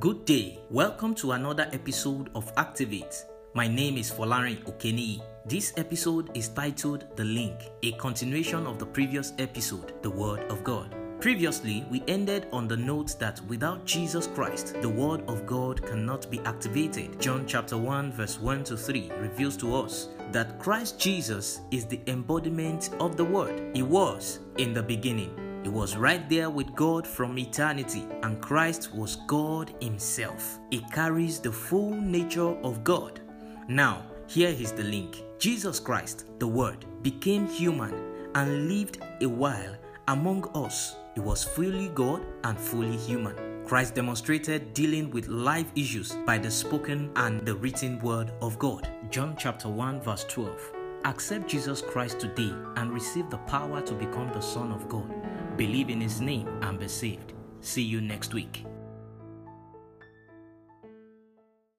Good day. Welcome to another episode of Activate. My name is Folarin Okeni. This episode is titled The Link, a continuation of the previous episode, The Word of God. Previously, we ended on the note that without Jesus Christ, the Word of God cannot be activated. John chapter 1, verse 1 to 3 reveals to us that Christ Jesus is the embodiment of the Word. He was in the beginning. He was right there with God from eternity, and Christ was God Himself. He carries the full nature of God. Now, here is the link Jesus Christ, the Word, became human and lived a while among us. He was fully God and fully human. Christ demonstrated dealing with life issues by the spoken and the written word of God. John chapter 1 verse 12. Accept Jesus Christ today and receive the power to become the son of God. Believe in his name and be saved. See you next week.